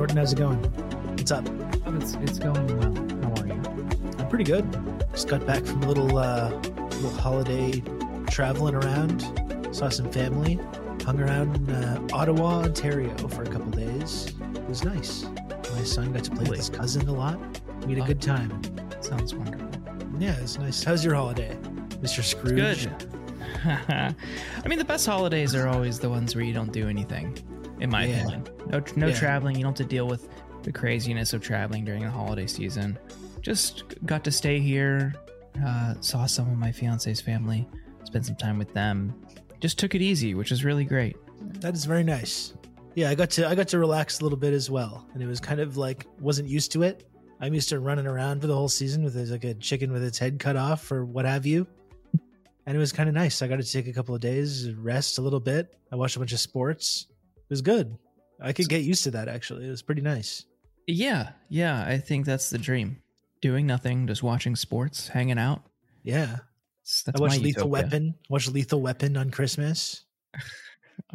Jordan, how's it going? What's up? Oh, it's, it's going well. How are you? I'm pretty good. Just got back from a little uh, little holiday traveling around. Saw some family. Hung around in uh, Ottawa, Ontario for a couple days. It was nice. My son got to play with his cousin a lot. We had a Oh. good time. Sounds wonderful. Yeah, it's nice. How's your holiday, Mr. Scrooge? Good. I mean, the best holidays are always the ones where you don't do anything, in my Yeah. opinion. No, no Yeah. traveling. You don't have to deal with the craziness of traveling during the holiday season. Just got to stay here, uh, saw some of my fiance's family, spent some time with them. Just took it easy, which is really great. That is very nice. Yeah, I got to I got to relax a little bit as well, and it was kind of like wasn't used to it. I'm used to running around for the whole season with like a chicken with its head cut off or what have you, and it was kind of nice. I got to take a couple of days, rest a little bit. I watched a bunch of sports. It was good. I could get used to that actually. It was pretty nice. Yeah, yeah, I think that's the dream. Doing nothing, just watching sports, hanging out. Yeah, That's, I watched Lethal utopia. Weapon. Watched Lethal Weapon on Christmas.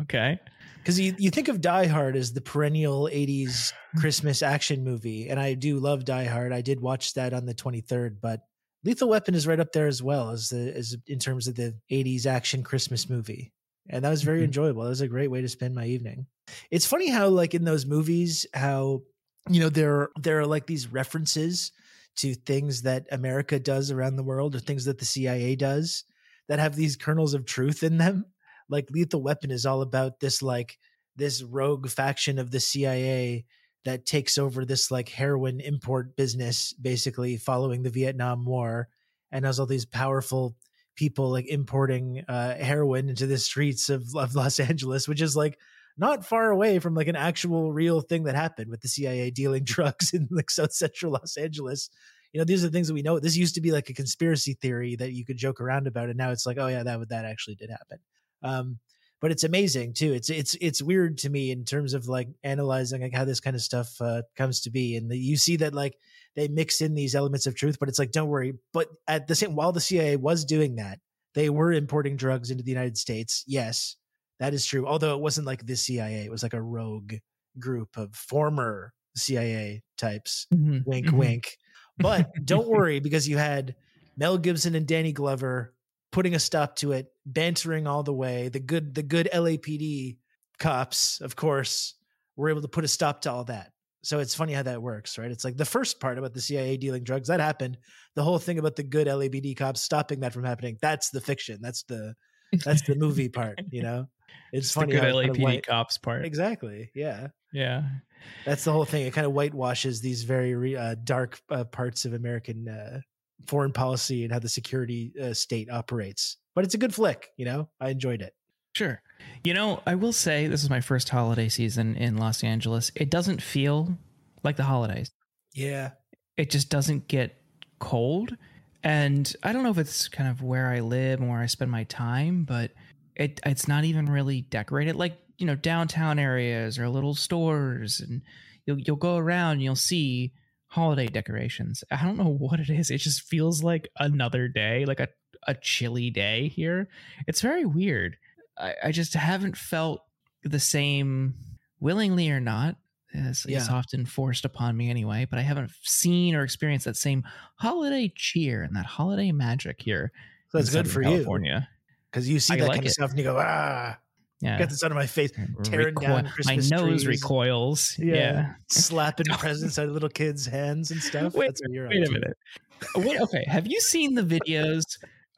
Okay. Because you, you think of Die Hard as the perennial 80s Christmas action movie, and I do love Die Hard. I did watch that on the 23rd, but Lethal Weapon is right up there as well as the as in terms of the 80s action Christmas movie. And that was very Mhm. enjoyable. That was a great way to spend my evening. It's funny how like in those movies how you know there there are like these references to things that America does around the world or things that the CIA does that have these kernels of truth in them like lethal weapon is all about this like this rogue faction of the cia that takes over this like heroin import business basically following the vietnam war and has all these powerful people like importing uh heroin into the streets of, of los angeles which is like not far away from like an actual real thing that happened with the cia dealing drugs in like south central los angeles. You know these are the things that we know. This used to be like a conspiracy theory that you could joke around about and now it's like oh yeah that that actually did happen. Um but it's amazing too. It's it's it's weird to me in terms of like analyzing like how this kind of stuff uh, comes to be and the, you see that like they mix in these elements of truth but it's like don't worry but at the same while the cia was doing that they were importing drugs into the united states yes that is true although it wasn't like the cia it was like a rogue group of former cia types Mhm, wink mhm. wink but don't worry because you had Mel Gibson and Danny Glover putting a stop to it, bantering all the way. The good the good LAPD cops, of course, were able to put a stop to all that. So it's funny how that works, right? It's like the first part about the CIA dealing drugs that happened. The whole thing about the good LAPD cops stopping that from happening. That's the fiction. That's the that's the movie part. You know, it's It's funny the good LAPD white- cops part. Exactly. Yeah. Yeah. That's the whole thing. It kind of whitewashes these very re- uh, dark uh, parts of American uh, foreign policy and how the security uh, state operates. But it's a good flick, you know. I enjoyed it. Sure. You know, I will say this is my first holiday season in Los Angeles. It doesn't feel like the holidays. Yeah, It just doesn't get cold. And I don't know if it's kind of where I live and where I spend my time, but it it's not even really decorated like, you know, downtown areas or little stores and you'll you'll go around and you'll see holiday decorations. I don't know what it is. It just feels like another day, like a, a chilly day here. It's very weird. I, I just haven't felt the same willingly or not. It's Yeah. often forced upon me anyway, but I haven't seen or experienced that same holiday cheer and that holiday magic here. so that's good for you California. because you see I that like kind of stuff and you go, ah, Yeah. get this out of my face, tearing down Christmas my nose trees. recoils. Yeah. Yeah. slapping presents out of little kids' hands and stuff. Wait, that's what you're Wait a minute. Wait, okay. Have you seen the videos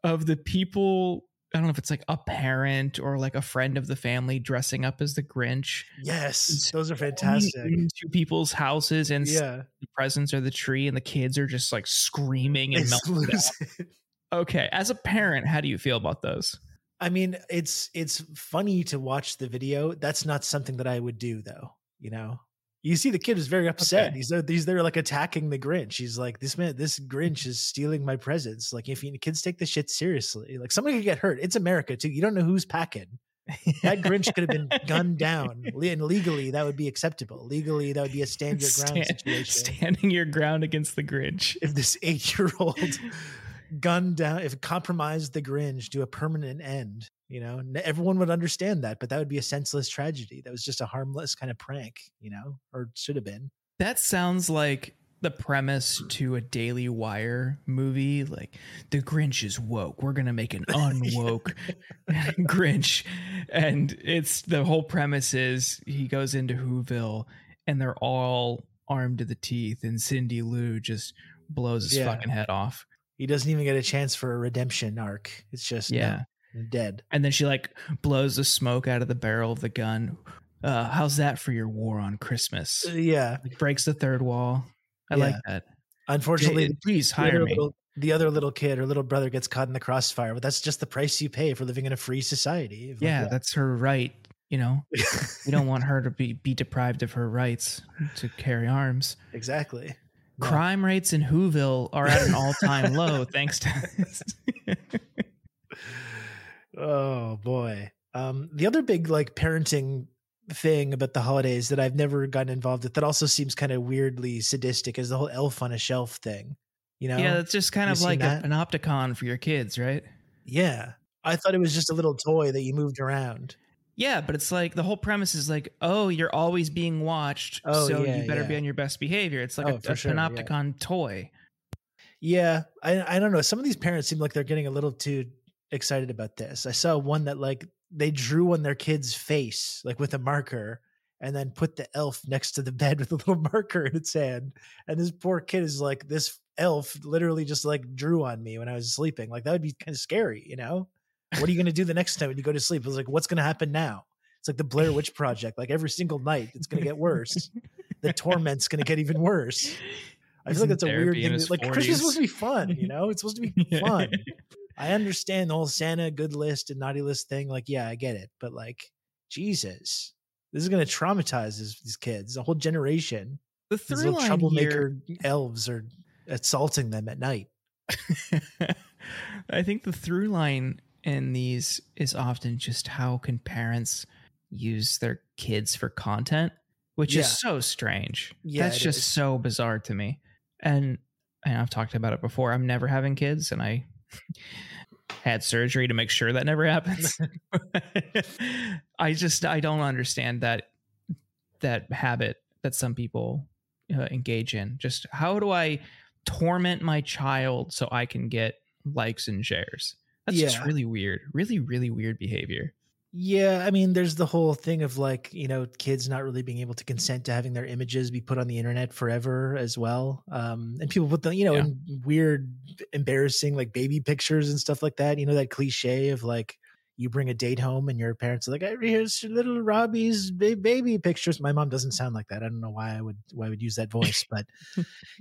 of the people? I don't know if it's like a parent or like a friend of the family dressing up as the Grinch. Yes, those are fantastic. Into people's houses and yeah. The presents or the tree, and the kids are just like screaming and They melting. Okay, as a parent, how do you feel about those? I mean, it's it's funny to watch the video. That's not something that I would do, though. You know, you see the kid is very upset. Okay. He's there, he's there like attacking the Grinch. He's like, this man, this Grinch is stealing my presents. Like, if you kids take this shit seriously, like somebody could get hurt. It's America too. You don't know who's packing. That Grinch could have been gunned down, and legally that would be acceptable. Legally, that would be a stand your ground Stand- situation. standing your ground against the Grinch. if this eight year old gunned down, if it compromised the Grinch to a permanent end, You know, everyone would understand that, but that would be a senseless tragedy. That was just a harmless kind of prank, you know, or should have been. That sounds like the premise to a Daily Wire movie. Like, the Grinch is woke. We're going to make an unwoke Grinch. And it's the whole premise is he goes into Whoville and they're all armed to the teeth, and Cindy Lou just blows his Yeah. fucking head off. He doesn't even get a chance for a redemption arc. It's just Yeah. Dead. And then she like blows the smoke out of the barrel of the gun. Uh, how's that for your war on Christmas? Uh, Yeah. Breaks the third wall. I Yeah. like that. Unfortunately, please the hire me. little, the other little kid or little brother gets caught in the crossfire, but that's just the price you pay for living in a free society. Like, yeah, that's her right. You know, we don't want her to be be deprived of her rights to carry arms. exactly. No. Crime rates in Whoville are at an all time low thanks to. Oh boy. Um, the other big like parenting thing about the holidays that I've never gotten involved with that also seems kind of weirdly sadistic is the whole elf on a shelf thing. You know? yeah, that's just kind You of like a, an opticon for your kids, right? Yeah. I thought it was just a little toy that you moved around. Yeah, but it's like the whole premise is like, oh, you're always being watched, Oh, so yeah, you better be on your best behavior. It's like Oh, a, a sure, yeah. panopticon toy. Yeah, I I don't know. Some of these parents seem like they're getting a little too excited about this. I saw one that like they drew on their kid's face like with a marker and then put the elf next to the bed with a little marker in its hand. And this poor kid is like this elf literally just like drew on me when I was sleeping. Like that would be kind of scary, you know? What are you going to do the next time when you go to sleep? It's like what's going to happen now? It's like the Blair Witch project. Like every single night it's going to get worse. the torment's going to get even worse. I He's feel like that's a weird thing. Like Christmas is supposed to be fun, you know? It's supposed to be fun. I understand the whole Santa good list and naughty list thing. Like, yeah, I get it. But like, Jesus, this is going to traumatize these, these kids, a whole generation. the through line troublemaker elves are assaulting them at night. I think the through line in these is often just how can parents use their kids for content, which Yeah. is so strange. Yeah, That's just is. so bizarre to me. And and I've talked about it before. I'm never having kids, and I had surgery to make sure that never happens. I just I don't understand that that habit that some people uh, engage in. Just how do I torment my child so I can get likes and shares? That's just really weird. Really, really weird behavior. Yeah, I mean, there's the whole thing of like, you know, kids not really being able to consent to having their images be put on the internet forever as well. Um, and people put the, you know, Yeah. in weird, embarrassing like baby pictures and stuff like that. You know, that cliche of like, you bring a date home and your parents are like, "Hey, here's little Robbie's baby pictures. My mom doesn't sound like that. I don't know why I would why I would use that voice, but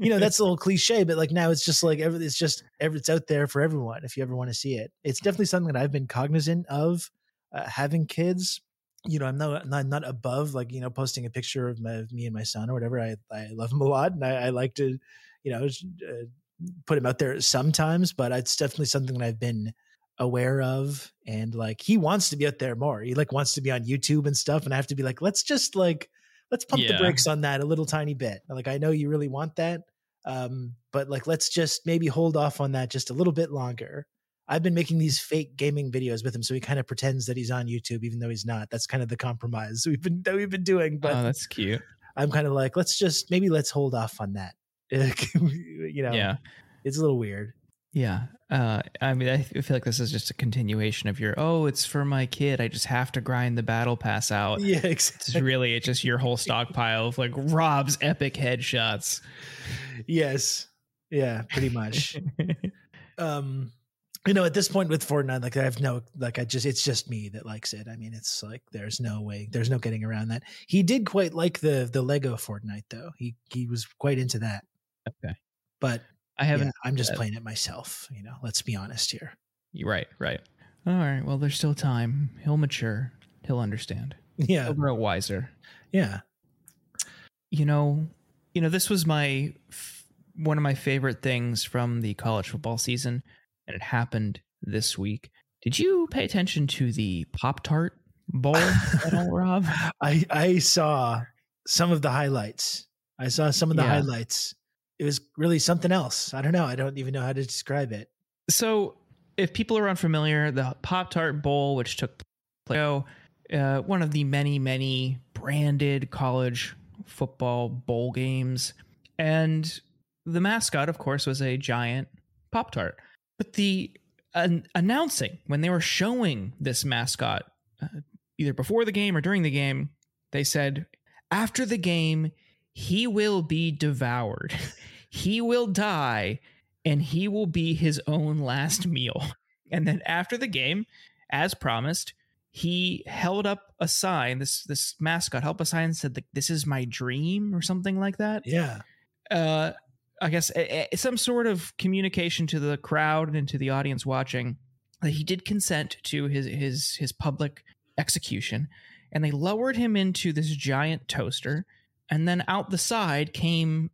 you know that's a little cliche. But like now, it's just like every, it's just every, it's out there for everyone if you ever want to see it. It's definitely something that I've been cognizant of uh, having kids. You know, I'm not, not not above like you know posting a picture of, my, of me and my son or whatever. I I love him a lot, and I, I like to, you know, uh, put him out there sometimes. But it's definitely something that I've been aware of and like he wants to be out there more he like wants to be on youtube and stuff and i have to be like let's just like let's pump the brakes on that a little tiny bit like i know you really want that um but like let's just maybe hold off on that just a little bit longer i've been making these fake gaming videos with him so he kind of pretends that he's on youtube even though he's not that's kind of the compromise we've been that we've been doing but oh, that's cute. i'm kind of like let's just maybe let's hold off on that you know Yeah. it's a little weird Yeah. Uh, I mean, I feel like this is just a continuation of your, oh, it's for my kid. I just have to grind the battle pass out. yeah It's exactly really it's just your whole stockpile of like Rob's epic headshots. yes yeah pretty much um you know at this point with fortnite like i have no like i just it's just me that likes it i mean it's like there's no way there's no getting around that he did quite like the the lego fortnite though he he was quite into that Okay. but I haven't. i'm just that. playing it myself you know let's be honest here You're right. Right. All right. Well, there's still time. He'll mature. He'll understand. yeah He'll grow wiser. yeah You know. You know. This was my f- one of my favorite things from the college football season, and it happened this week. Did you pay attention to the Pop Tart Bowl at all, Rob? i i saw some of the highlights i saw some of the Yeah. highlights it was really something else i don't know i don't even know how to describe it So if people are unfamiliar, the Pop Tart Bowl, which took place, uh, one of the many, many branded college football bowl games, and the mascot, of course, was a giant Pop Tart. But the an, announcing when they were showing this mascot, uh, either before the game or during the game, they said, after the game, he will be devoured. he will die and he will be his own last meal. And then after the game, as promised, he held up a sign. This this mascot held up a sign and said, "This is my dream" or something like that. Yeah. Uh, I guess a, a, some sort of communication to the crowd and to the audience watching that he did consent to his his his public execution, and they lowered him into this giant toaster, and then out the side came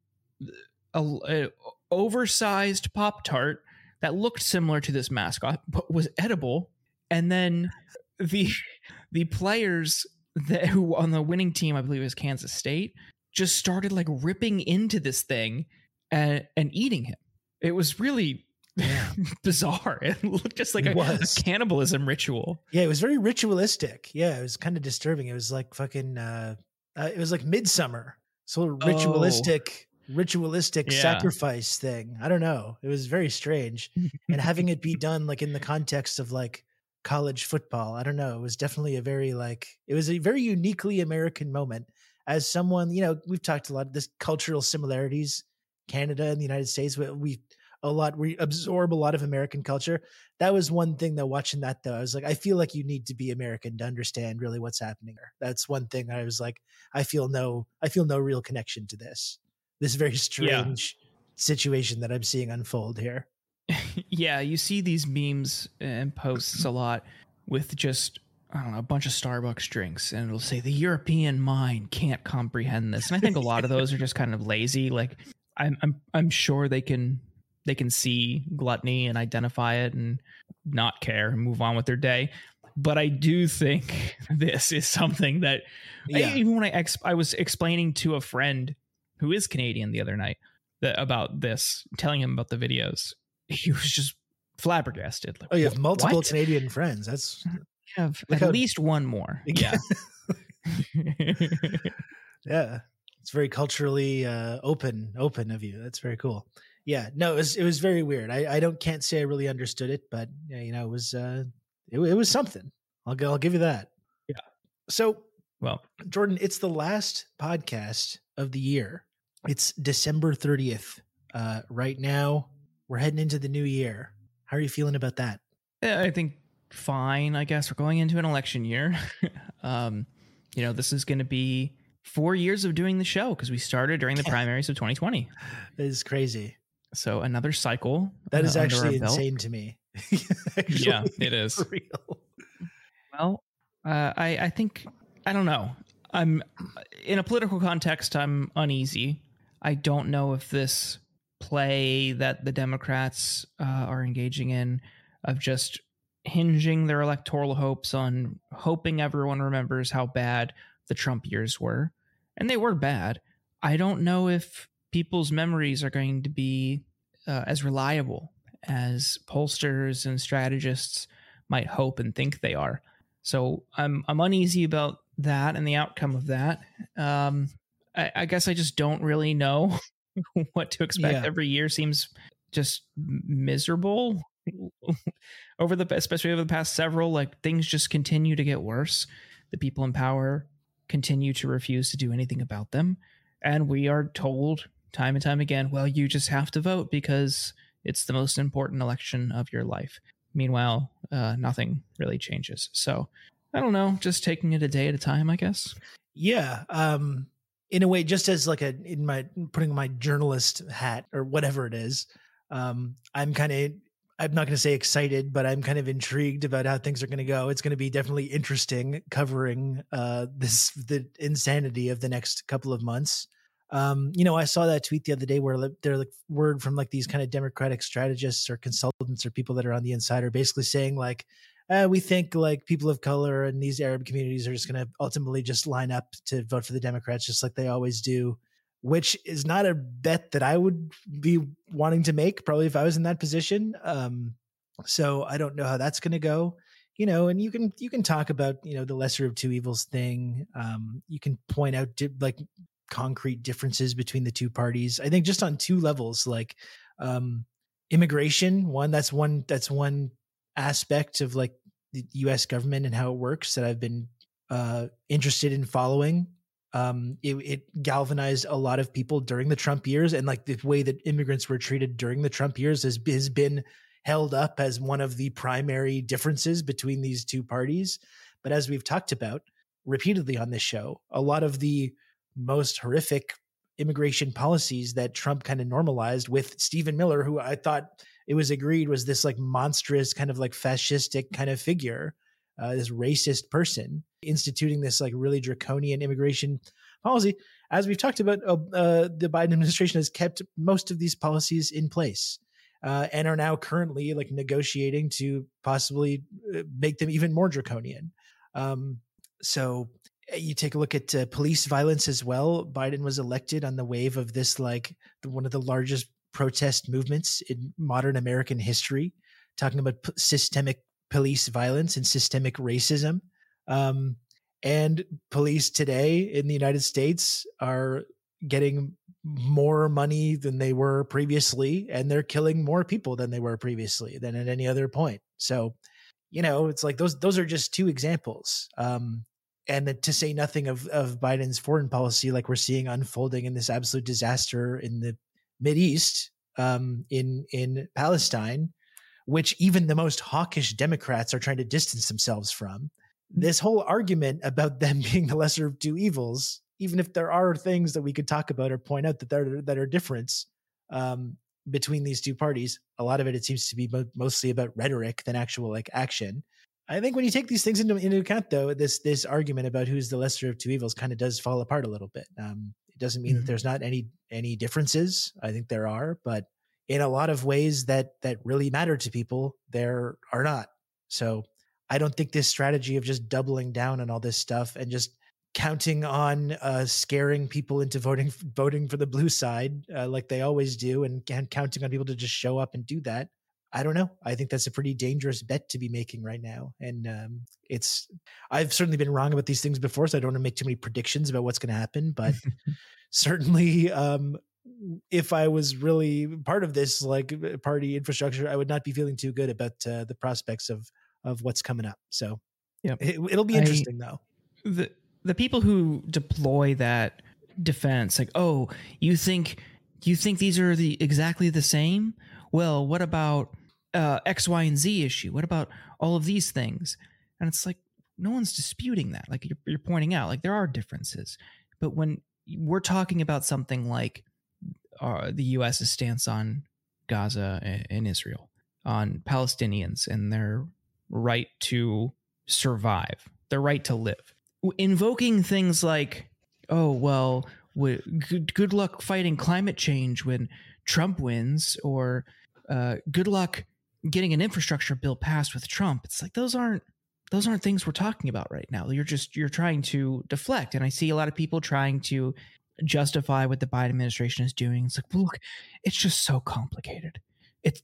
a, a oversized Pop Tart that looked similar to this mascot, but was edible. And then the the players that who on the winning team, I believe, is Kansas State, just started like ripping into this thing and and eating him. It was really yeah. bizarre. It looked just like a, a, cannibalism ritual. Yeah, it was very ritualistic. Yeah, it was kind of disturbing. It was like fucking. Uh, uh, it was like Midsommar, so ritualistic. Oh ritualistic yeah. sacrifice thing. I don't know. It was very strange. and having it be done like in the context of like college football, I don't know. It was definitely a very like it was a very uniquely American moment. As someone, you know, we've talked a lot of this cultural similarities, Canada and the United States, we a lot we absorb a lot of American culture. That was one thing that watching that though, I was like, I feel like you need to be American to understand really what's happening there. That's one thing I was like, I feel no I feel no real connection to this this very strange yeah. situation that I'm seeing unfold here. yeah, you see these memes and posts a lot with just I don't know a bunch of Starbucks drinks, and it'll say the European mind can't comprehend this. And I think a lot of those are just kind of lazy. Like I'm I'm I'm sure they can they can see gluttony and identify it and not care and move on with their day. But I do think this is something that yeah. I, even when I ex- I was explaining to a friend who is Canadian, the other night that, about this, telling him about the videos. He was just flabbergasted. Like, oh, you have multiple what? Canadian friends. That's I have at how, least one more. Yeah. yeah. It's very culturally uh, open, open of you. That's very cool. Yeah. No, it was it was very weird. I, I don't can't say I really understood it, but you know, it was uh it, it was something. I'll go, I'll give you that. Yeah. So well, Jordan, it's the last podcast of the year. It's December 30th. Uh, right now, we're heading into the new year. How are you feeling about that? Yeah, I think fine. I guess we're going into an election year. um, you know, this is going to be four years of doing the show because we started during the primaries of 2020. It is crazy. So another cycle. That is uh, actually insane to me. actually, yeah, it is. Real. Well, uh, I I think I don't know. I'm in a political context. I'm uneasy. I don't know if this play that the Democrats uh, are engaging in of just hinging their electoral hopes on hoping everyone remembers how bad the Trump years were, and they were bad. I don't know if people's memories are going to be uh, as reliable as pollsters and strategists might hope and think they are. So I'm I'm uneasy about that and the outcome of that. Um, I, I guess I just don't really know what to expect. Yeah. Every year seems just miserable over the especially over the past several. Like things just continue to get worse. The people in power continue to refuse to do anything about them, and we are told time and time again, "Well, you just have to vote because it's the most important election of your life." Meanwhile, uh, nothing really changes. So I don't know, just taking it a day at a time, I guess. Yeah. Um, in a way, just as like a in my putting my journalist hat or whatever it is, um, I'm kind of I'm not going to say excited, but I'm kind of intrigued about how things are going to go. It's going to be definitely interesting covering uh, this the insanity of the next couple of months. Um, you know, I saw that tweet the other day where they're like word from like these kind of Democratic strategists or consultants or people that are on the inside are basically saying like, uh, we think like people of color and these Arab communities are just going to ultimately just line up to vote for the Democrats, just like they always do, which is not a bet that I would be wanting to make. Probably if I was in that position. Um, So I don't know how that's going to go. You know, and you can you can talk about you know the lesser of two evils thing. Um, you can point out di- like concrete differences between the two parties. I think just on two levels, like um, immigration. One that's one that's one aspect of like the U.S. government and how it works that I've been uh, interested in following. Um, it, it, galvanized a lot of people during the Trump years, and like the way that immigrants were treated during the Trump years has, has been held up as one of the primary differences between these two parties. But as we've talked about repeatedly on this show, a lot of the most horrific immigration policies that Trump kind of normalized with Stephen Miller, who I thought it was agreed was this like monstrous kind of like fascistic kind of figure, uh, this racist person instituting this like really draconian immigration policy. As we've talked about, uh, uh, the Biden administration has kept most of these policies in place. Uh, and are now currently like negotiating to possibly uh, make them even more draconian. Um, so uh, you take a look at uh, police violence as well. Biden was elected on the wave of this like one of the largest protest movements in modern American history, talking about p- systemic police violence and systemic racism. Um, and police today in the United States are getting more money than they were previously, and they're killing more people than they were previously than at any other point. So, you know, it's like those those are just two examples. Um, and to say nothing of of Biden's foreign policy, like we're seeing unfolding in this absolute disaster in the Mid East, um, in in Palestine, which even the most hawkish Democrats are trying to distance themselves from. This whole argument about them being the lesser of two evils, even if there are things that we could talk about or point out that there that are difference um, between these two parties, a lot of it it seems to be mo- mostly about rhetoric than actual like action. I think when you take these things into, into account, though, this this argument about who's the lesser of two evils kind of does fall apart a little bit. Um, it doesn't mean mm-hmm. that there's not any any differences. I think there are, but in a lot of ways that that really matter to people, there are not. So I don't think this strategy of just doubling down on all this stuff and just counting on uh, scaring people into voting voting for the blue side uh, like they always do, and, and counting on people to just show up and do that. I don't know. I think that's a pretty dangerous bet to be making right now. And um, it's, I've certainly been wrong about these things before, so I don't want to make too many predictions about what's going to happen. But certainly, um, if I was really part of this like uh, party infrastructure, I would not be feeling too good about uh, the prospects of of what's coming up. So, yeah, it, will be interesting I, though. The the people who deploy that defense, like, oh, you think you think these are the exactly the same? Well, what about uh, X, Y, and Z issue? What about all of these things? And it's like no one's disputing that. Like you're, you're pointing out, like there are differences, but when we're talking about something like uh, the U.S.'s stance on Gaza and Israel, on Palestinians and their right to survive, their right to live, invoking things like, "Oh well, good, good luck fighting climate change when Trump wins," or uh, "Good luck getting an infrastructure bill passed with Trump. It's like those aren't those aren't things we're talking about right now. You're just you're trying to deflect, and I see a lot of people trying to justify what the Biden administration is doing. It's like, look, it's just so complicated.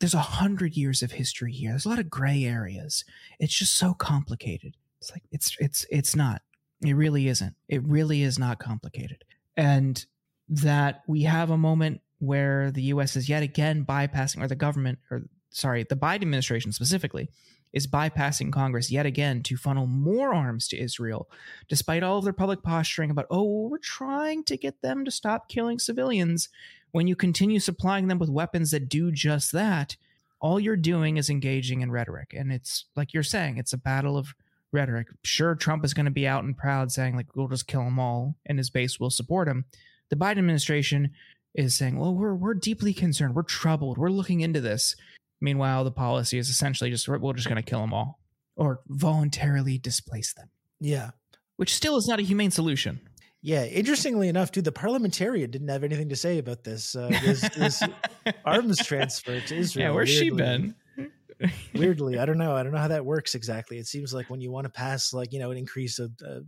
There's a hundred years of history here. There's a lot of gray areas. It's just so complicated. It's like it's it's it's not. It really isn't. It really is not complicated. And that we have a moment where the US is yet again bypassing, or the government, or sorry, the Biden administration specifically, is bypassing Congress yet again to funnel more arms to Israel, despite all of their public posturing about, oh, we're trying to get them to stop killing civilians. When you continue supplying them with weapons that do just that, all you're doing is engaging in rhetoric. And it's like you're saying, it's a battle of rhetoric. Sure, Trump is going to be out and proud saying, like, we'll just kill them all, and his base will support him. The Biden administration is saying, well, we're, we're deeply concerned. We're troubled. We're looking into this. Meanwhile, the policy is essentially just we're just going to kill them all or voluntarily displace them. Yeah. Which still is not a humane solution. Yeah. Interestingly enough, too, the parliamentarian didn't have anything to say about this, uh, this, this arms transfer to Israel. Yeah, where's weirdly. she been? weirdly, I don't know. I don't know how that works exactly. It seems like when you want to pass, like, you know, an increase of uh,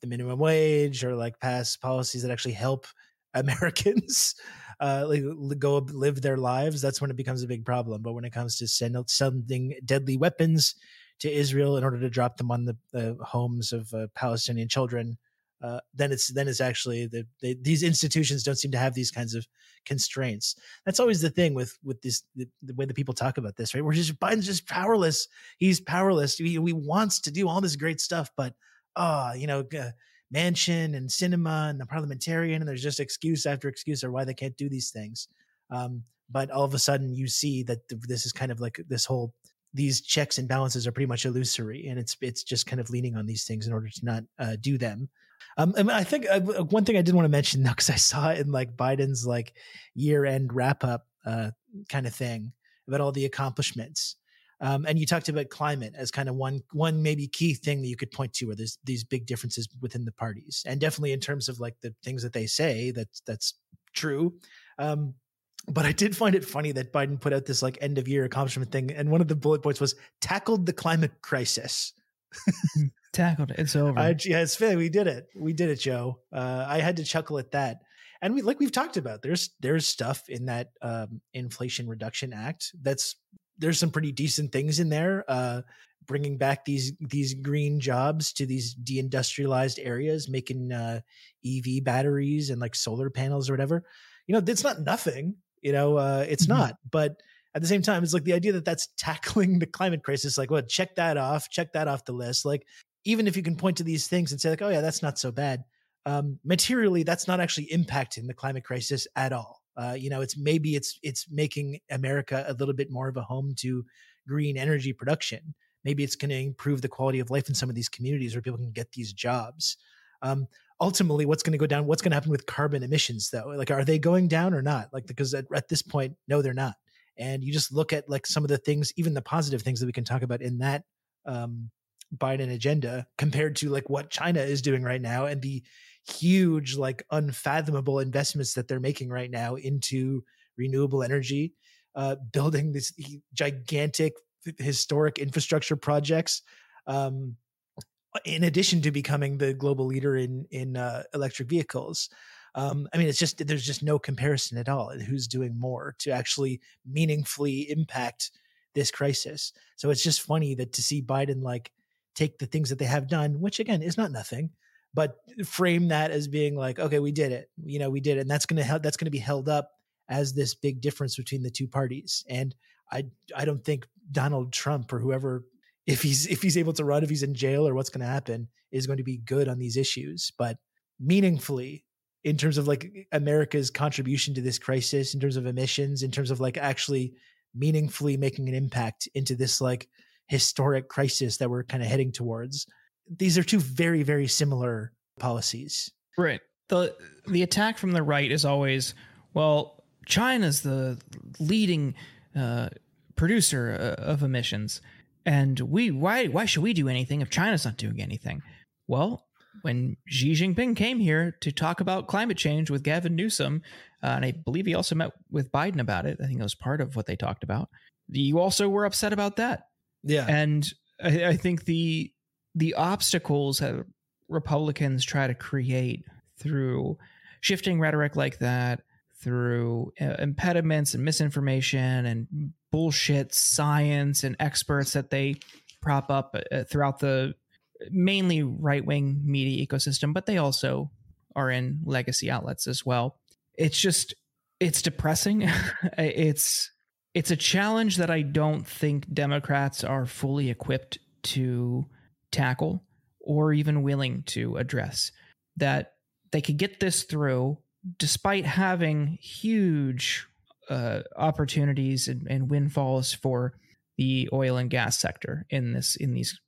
the minimum wage or like pass policies that actually help Americans, uh, like, go live their lives, that's when it becomes a big problem. But when it comes to send, sending deadly weapons to Israel in order to drop them on the, the homes of uh, Palestinian children, uh, then it's then it's actually the, the, these institutions don't seem to have these kinds of constraints. That's always the thing with with this the, the way that people talk about this, right? We're just Biden's just powerless. He's powerless. He, he wants to do all this great stuff, but ah, uh, you know, uh, Manchin and Sinema and the parliamentarian, and there's just excuse after excuse or why they can't do these things. Um, but all of a sudden, you see that this is kind of like this whole these checks and balances are pretty much illusory, and it's it's just kind of leaning on these things in order to not uh, do them. Um, I, mean, I think uh, one thing I did want to mention though, because I saw it in like Biden's like year end wrap up uh, kind of thing about all the accomplishments. Um, and you talked about climate as kind of one one maybe key thing that you could point to where there's these big differences within the parties, and definitely in terms of like the things that they say that's that's true. Um, but I did find it funny that Biden put out this like end of year accomplishment thing, and one of the bullet points was tackled the climate crisis. Tackled it. It's over. I, yeah, it's fair. We did it. We did it, Joe. Uh, I had to chuckle at that. And we like we've talked about. There's there's stuff in that um, Inflation Reduction Act that's there's some pretty decent things in there. Uh, bringing back these these green jobs to these deindustrialized areas, making uh, EV batteries and like solar panels or whatever. You know, it's not nothing. You know, uh, it's mm-hmm. not. But at the same time, it's like the idea that that's tackling the climate crisis. Like, well, check that off. Check that off the list. Like, even if you can point to these things and say like, oh yeah, that's not so bad. Um, materially, that's not actually impacting the climate crisis at all. Uh, you know, it's maybe it's it's making America a little bit more of a home to green energy production. Maybe it's going to improve the quality of life in some of these communities where people can get these jobs. Um, ultimately, what's going to go down? What's going to happen with carbon emissions, though? Like, are they going down or not? Like, because at, at this point, no, they're not. And you just look at like some of the things, even the positive things that we can talk about in that um, Biden agenda compared to like what China is doing right now and the huge, like unfathomable investments that they're making right now into renewable energy, uh, building these gigantic historic infrastructure projects. Um, in addition to becoming the global leader in in uh, electric vehicles, um, I mean, it's just there's just no comparison at all. And Who's doing more to actually meaningfully impact this crisis? So it's just funny that to see Biden like take the things that they have done, which again is not nothing, but frame that as being like, okay, we did it. You know, we did it, and that's gonna help that's gonna be held up as this big difference between the two parties. And I I don't think Donald Trump or whoever, if he's if he's able to run, if he's in jail or what's going to happen, is going to be good on these issues. But meaningfully, in terms of like America's contribution to this crisis, in terms of emissions, in terms of like actually meaningfully making an impact into this like historic crisis that we're kind of heading towards these are two very very similar policies. Right. the The attack from the right is always, well, China's the leading uh, producer uh, of emissions, and we why why should we do anything if China's not doing anything? Well, when Xi Jinping came here to talk about climate change with Gavin Newsom, uh, and I believe he also met with Biden about it. I think it was part of what they talked about. You also were upset about that. Yeah. And I, I think the the obstacles that Republicans try to create through shifting rhetoric like that, through uh, impediments and misinformation and bullshit science and experts that they prop up uh, throughout the mainly right wing media ecosystem, but they also are in legacy outlets as well. It's just it's depressing. it's it's a challenge that I don't think Democrats are fully equipped to tackle or even willing to address that they could get this through despite having huge uh, opportunities and, and, windfalls for the oil and gas sector in this in these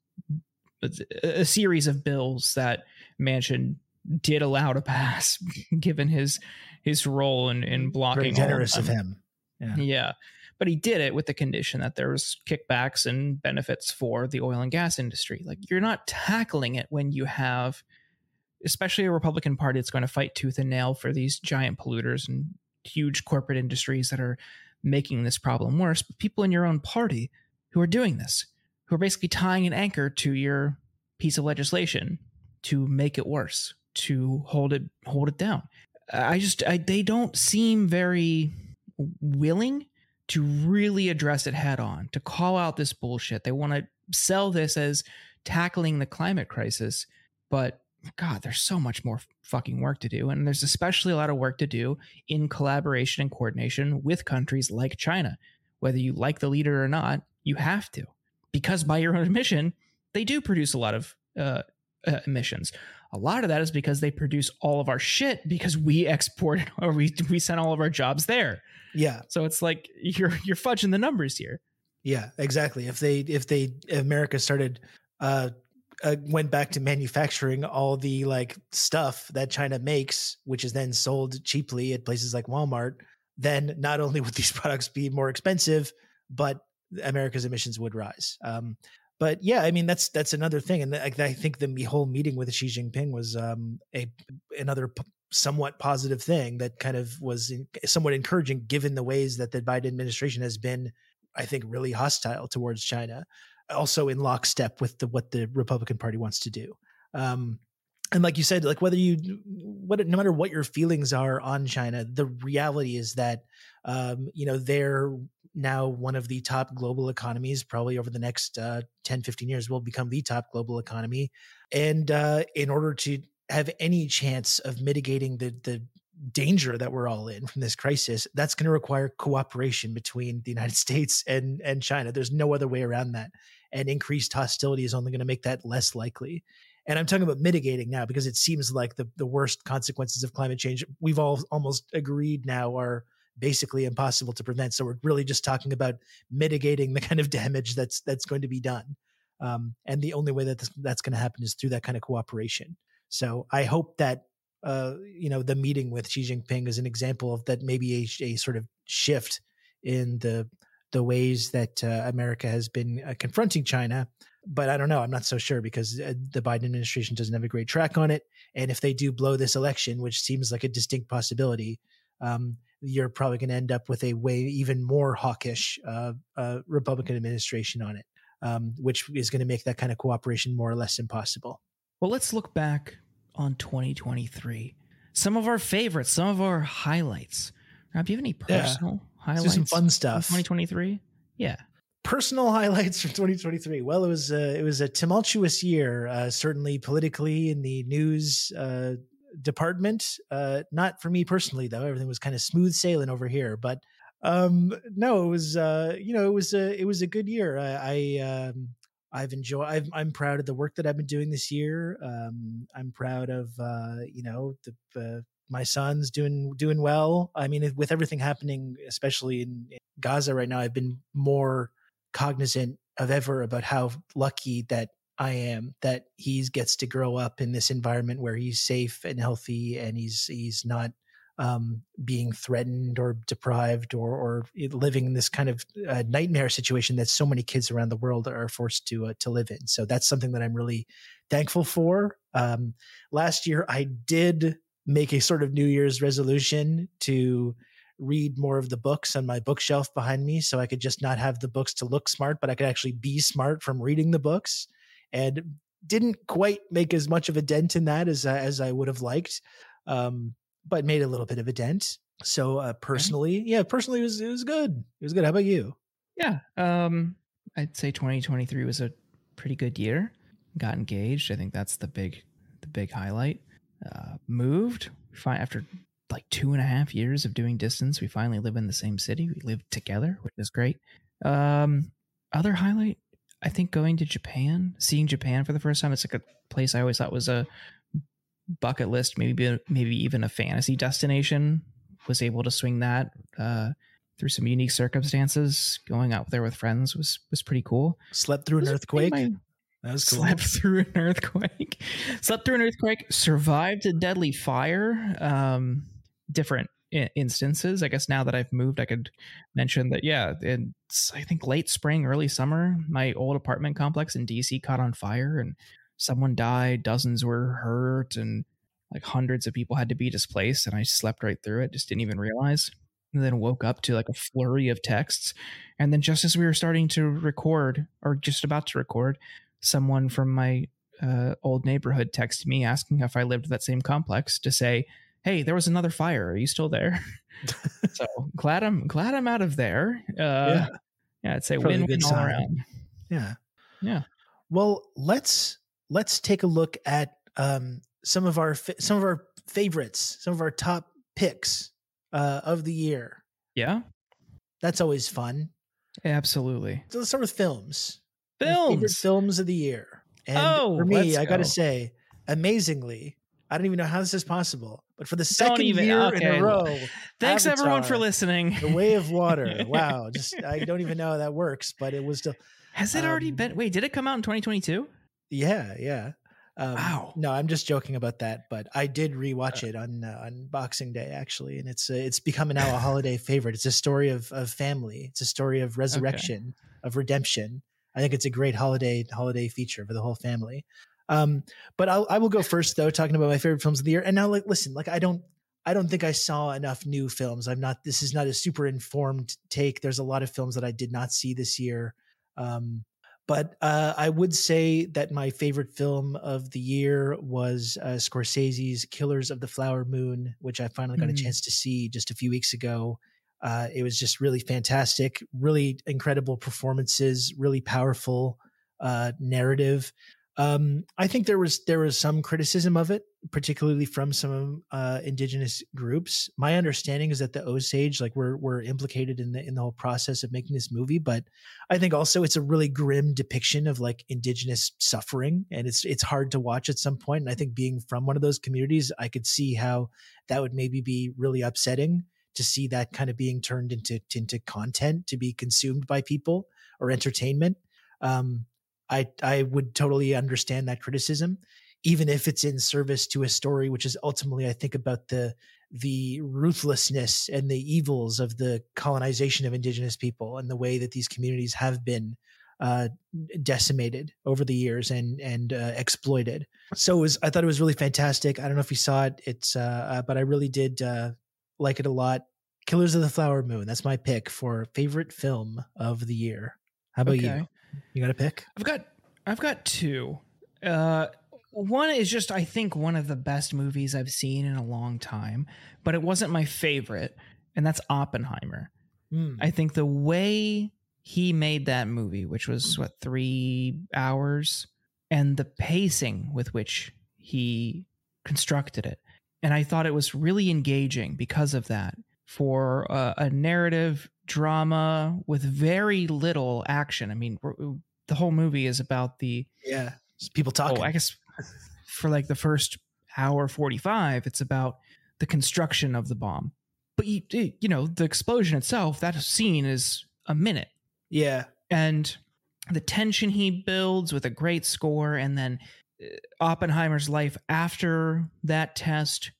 a series of bills that Manchin did allow to pass, given his his role in in blocking. Very generous of, of him. Yeah. yeah but he did it with the condition that there was kickbacks and benefits for the oil and gas industry. Like you're not tackling it when you have, especially a Republican Party that's going to fight tooth and nail for these giant polluters and huge corporate industries that are making this problem worse. But people in your own party who are doing this, who are basically tying an anchor to your piece of legislation to make it worse, to hold it hold it down. I just I, they don't seem very willing to really address it head on, to call out this bullshit. They want to sell this as tackling the climate crisis, but God, there's so much more fucking work to do. And there's especially a lot of work to do in collaboration and coordination with countries like China. Whether you like the leader or not, you have to. Because by your own admission, they do produce a lot of uh, uh, emissions. A lot of that is because they produce all of our shit because we export or we we send all of our jobs there. Yeah. So it's like you're you're fudging the numbers here. Yeah, exactly. If they if they if America started uh, uh went back to manufacturing all the like stuff that China makes, which is then sold cheaply at places like Walmart, then not only would these products be more expensive, but America's emissions would rise. Um, but yeah, I mean that's that's another thing, and I, I think the whole meeting with Xi Jinping was um, a another p- somewhat positive thing that kind of was somewhat encouraging, given the ways that the Biden administration has been, I think, really hostile towards China, also in lockstep with the what the Republican Party wants to do. Um, and like you said, like whether you, what no matter what your feelings are on China, the reality is that, um, you know, they're now one of the top global economies probably over the next uh, 10 15 years will become the top global economy. And uh, in order to have any chance of mitigating the the danger that we're all in from this crisis that's going to require cooperation between the united states and and china. There's no other way around that. And increased hostility is only going to make that less likely. And i'm talking about mitigating now because it seems like the, the worst consequences of climate change we've all almost agreed now are basically impossible to prevent. So we're really just talking about mitigating the kind of damage that's that's going to be done. Um, and the only way that this, that's going to happen is through that kind of cooperation. So I hope that uh, you know the meeting with Xi Jinping is an example of that maybe a, a sort of shift in the the ways that uh, America has been uh, confronting China. But I don't know. I'm not so sure because uh, the Biden administration doesn't have a great track on it. And if they do blow this election, which seems like a distinct possibility, um, you're probably going to end up with a way even more hawkish uh, uh, Republican administration on it, um, which is going to make that kind of cooperation more or less impossible. Well, let's look back on 2023. Some of our favorites, some of our highlights. Rob, do you have any personal yeah. highlights? some fun stuff. 2023. Yeah. Personal highlights from 2023. Well, it was a, it was a tumultuous year, uh, certainly politically in the news uh, department. Uh, not for me personally, though. Everything was kind of smooth sailing over here. But um, no, it was uh, you know it was a it was a good year. I, I um, I've enjoyed. i am proud of the work that I've been doing this year. Um, I'm proud of uh, you know the. Uh, my son's doing doing well. I mean, with everything happening, especially in, in Gaza right now, I've been more cognizant of ever about how lucky that I am that he gets to grow up in this environment where he's safe and healthy and he's he's not um, being threatened or deprived or, or living in this kind of uh, nightmare situation that so many kids around the world are forced to uh, to live in. So that's something that I'm really thankful for. Um, last year, I did make a sort of New Year's resolution to read more of the books on my bookshelf behind me so I could just not have the books to look smart, but I could actually be smart from reading the books and didn't quite make as much of a dent in that as as I would have liked, um, but made a little bit of a dent. So uh, personally, yeah, personally, it was it was good. It was good. How about you? Yeah, um, I'd say 2023 was a pretty good year. Got engaged. I think that's the big the big highlight. Uh, moved. after like two and a half years of doing distance, we finally live in the same city. We live together, which is great. Um, other highlight, I think going to Japan, seeing Japan for the first time, it's like a place I always thought was a bucket list, maybe maybe even a fantasy destination. Was able to swing that uh, through some unique circumstances. Going out there with friends was was pretty cool. Slept through an earthquake. My, that was cool. Slept through an earthquake. slept through an earthquake. Survived a deadly fire. Um, different instances. I guess now that I've moved, I could mention that, yeah, it's, I think late spring, early summer, my old apartment complex in DC caught on fire and someone died, dozens were hurt, and like hundreds of people had to be displaced. And I slept right through it, just didn't even realize. And then woke up to like a flurry of texts. And then just as we were starting to record, or just about to record, someone from my uh, old neighborhood texted me asking if I lived that same complex to say, hey, there was another fire. Are you still there? so glad I'm glad I'm out of there. Uh, yeah. yeah, I'd say win win all around. Yeah, yeah. Well, let's let's take a look at um, some of our some of our favorites, some of our top picks uh, of the year. Yeah, that's always fun. Absolutely. So let's start with films. Films. films of the year. And oh, for me, I got to say, amazingly, I don't even know how this is possible, but for the second even, year okay. in a row, thanks Avatar, everyone for listening. the Way of Water. Wow, just I don't even know how that works, but it was still. Has it um, already been? Wait, did it come out in 2022? Yeah, yeah. Um, wow. No, I'm just joking about that, but I did rewatch uh, it on uh, on Boxing Day actually, and it's uh, it's becoming now a holiday favorite. It's a story of of family. It's a story of resurrection, okay. of redemption. I think it's a great holiday holiday feature for the whole family. Um, but I'll, I will go first though, talking about my favorite films of the year. And now, like, listen, like I don't, I don't think I saw enough new films. I'm not. This is not a super informed take. There's a lot of films that I did not see this year. Um, but uh, I would say that my favorite film of the year was uh, Scorsese's Killers of the Flower Moon, which I finally got mm. a chance to see just a few weeks ago. Uh, it was just really fantastic, really incredible performances, really powerful uh, narrative. Um, I think there was there was some criticism of it, particularly from some uh, indigenous groups. My understanding is that the Osage, like, were were implicated in the in the whole process of making this movie. But I think also it's a really grim depiction of like indigenous suffering, and it's it's hard to watch at some point. And I think being from one of those communities, I could see how that would maybe be really upsetting to see that kind of being turned into into content to be consumed by people or entertainment. Um, I I would totally understand that criticism, even if it's in service to a story which is ultimately, I think, about the the ruthlessness and the evils of the colonization of indigenous people and the way that these communities have been uh, decimated over the years and and uh, exploited. So was I thought it was really fantastic. I don't know if you saw it. It's uh, uh but I really did uh, like it a lot. Killers of the Flower Moon. That's my pick for favorite film of the year. How about okay. you? You got a pick? I've got I've got two. Uh, one is just I think one of the best movies I've seen in a long time, but it wasn't my favorite, and that's Oppenheimer. Mm. I think the way he made that movie, which was what three hours, and the pacing with which he constructed it, and I thought it was really engaging because of that for a narrative drama with very little action. I mean, the whole movie is about the yeah people talking. Oh, I guess for like the first hour forty five, it's about the construction of the bomb. But you you know the explosion itself, that scene is a minute. Yeah, and the tension he builds with a great score, and then uh, Oppenheimer's life after that test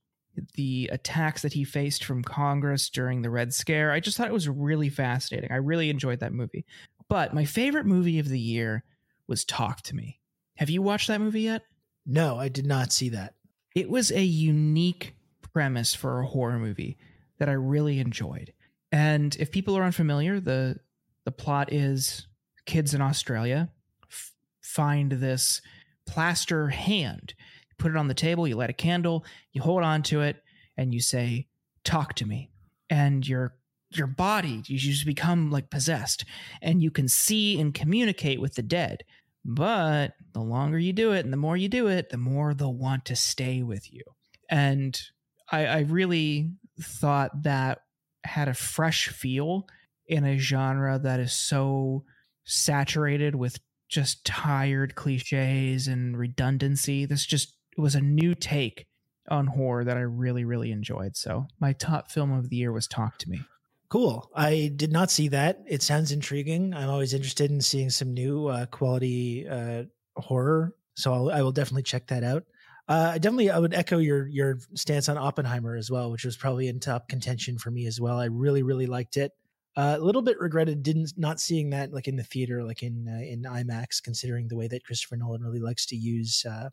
the attacks that he faced from Congress during the Red Scare. I just thought it was really fascinating. I really enjoyed that movie. But my favorite movie of the year was Talk to Me. Have you watched that movie yet? No, I did not see that. It was a unique premise for a horror movie that I really enjoyed. And if people are unfamiliar, the the plot is kids in Australia f- find this plaster hand put it on the table, you light a candle, you hold on to it, and you say, Talk to me. And your your body, you just become like possessed, and you can see and communicate with the dead. But the longer you do it and the more you do it, the more they'll want to stay with you. And I, I really thought that had a fresh feel in a genre that is so saturated with just tired cliches and redundancy. This just it was a new take on horror that I really, really enjoyed. So my top film of the year was Talk to Me. Cool. I did not see that. It sounds intriguing. I'm always interested in seeing some new uh, quality uh, horror, so I'll, I will definitely check that out. Uh, definitely, I would echo your your stance on Oppenheimer as well, which was probably in top contention for me as well. I really, really liked it. Uh, a little bit regretted didn't not seeing that like in the theater, like in uh, in IMAX, considering the way that Christopher Nolan really likes to use uh,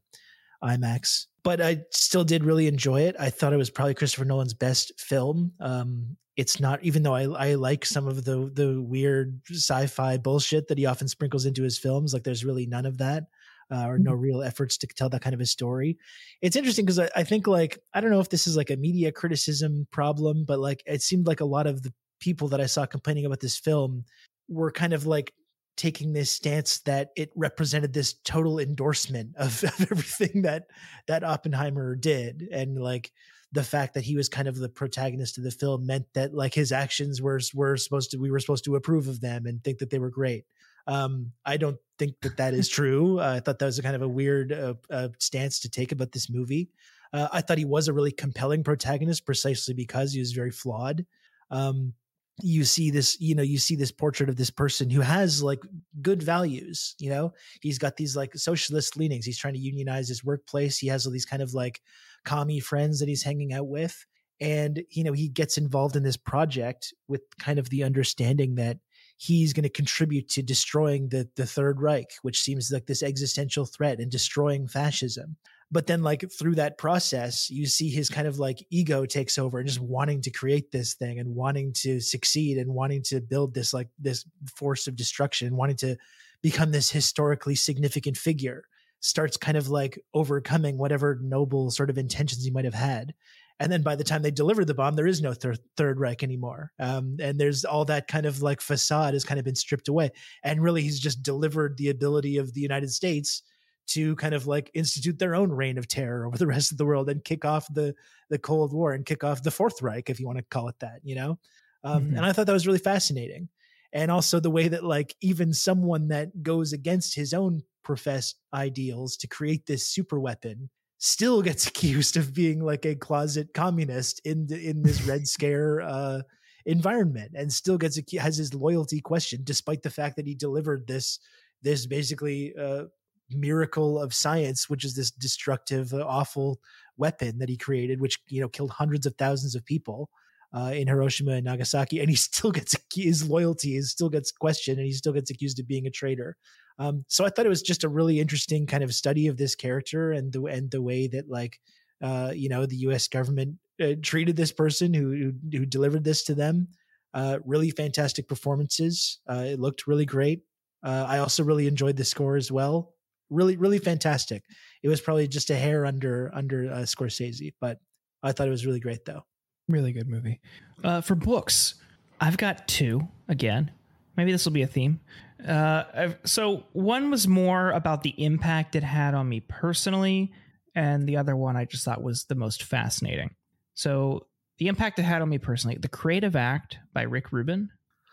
IMAX. But I still did really enjoy it. I thought it was probably Christopher Nolan's best film. Um, it's not, even though I, I like some of the the weird sci-fi bullshit that he often sprinkles into his films. Like there's really none of that. uh, or no real efforts to tell that kind of a story. It's interesting because I, I think like I don't know if this is like a media criticism problem, but like it seemed like a lot of the people that I saw complaining about this film were kind of like taking this stance that it represented this total endorsement of, of everything that that Oppenheimer did, and like the fact that he was kind of the protagonist of the film meant that like his actions were were supposed to we were supposed to approve of them and think that they were great. Um, I don't think that that is true. Uh, I thought that was a kind of a weird uh, uh, stance to take about this movie. Uh, I thought he was a really compelling protagonist precisely because he was very flawed. Um, you see this you know you see this portrait of this person who has like good values you know? He's got these like socialist leanings. He's trying to unionize his workplace. He has all these kind of like commie friends that he's hanging out with. And you know he gets involved in this project with kind of the understanding that he's going to contribute to destroying the the third reich which seems like this existential threat and destroying fascism but then like through that process you see his kind of like ego takes over and just wanting to create this thing and wanting to succeed and wanting to build this like this force of destruction wanting to become this historically significant figure starts kind of like overcoming whatever noble sort of intentions he might have had. And then by the time they deliver the bomb there is no thir- third reich anymore. Um, and there's all that kind of like facade has kind of been stripped away. And really he's just delivered the ability of the united states to kind of like institute their own reign of terror over the rest of the world and kick off the the Cold War and kick off the Fourth Reich, if you want to call it that, you know. Um, mm-hmm. And I thought that was really fascinating, and also the way that like even someone that goes against his own professed ideals to create this super weapon still gets accused of being like a closet communist in the, in this Red Scare. Uh, environment and still gets has his loyalty questioned despite the fact that he delivered this this basically uh, miracle of science, which is this destructive, uh, awful weapon that he created, which you know killed hundreds of thousands of people uh, in Hiroshima and Nagasaki, and he still gets his loyalty is still gets questioned, and he still gets accused of being a traitor. Um, so I thought it was just a really interesting kind of study of this character and the and the way that like uh, you know the U.S. government uh, treated this person who, who, who delivered this to them. Uh, really fantastic performances. Uh, it looked really great. I also really enjoyed the score as well really really fantastic. It was probably just a hair under under uh, Scorsese, but I thought it was really great though. Really good movie. Uh, for books, I've got two again. Maybe this will be a theme. Uh, so one was more about the impact it had on me personally, and the other one I just thought was the most fascinating. So the impact it had on me personally, The Creative Act by Rick Rubin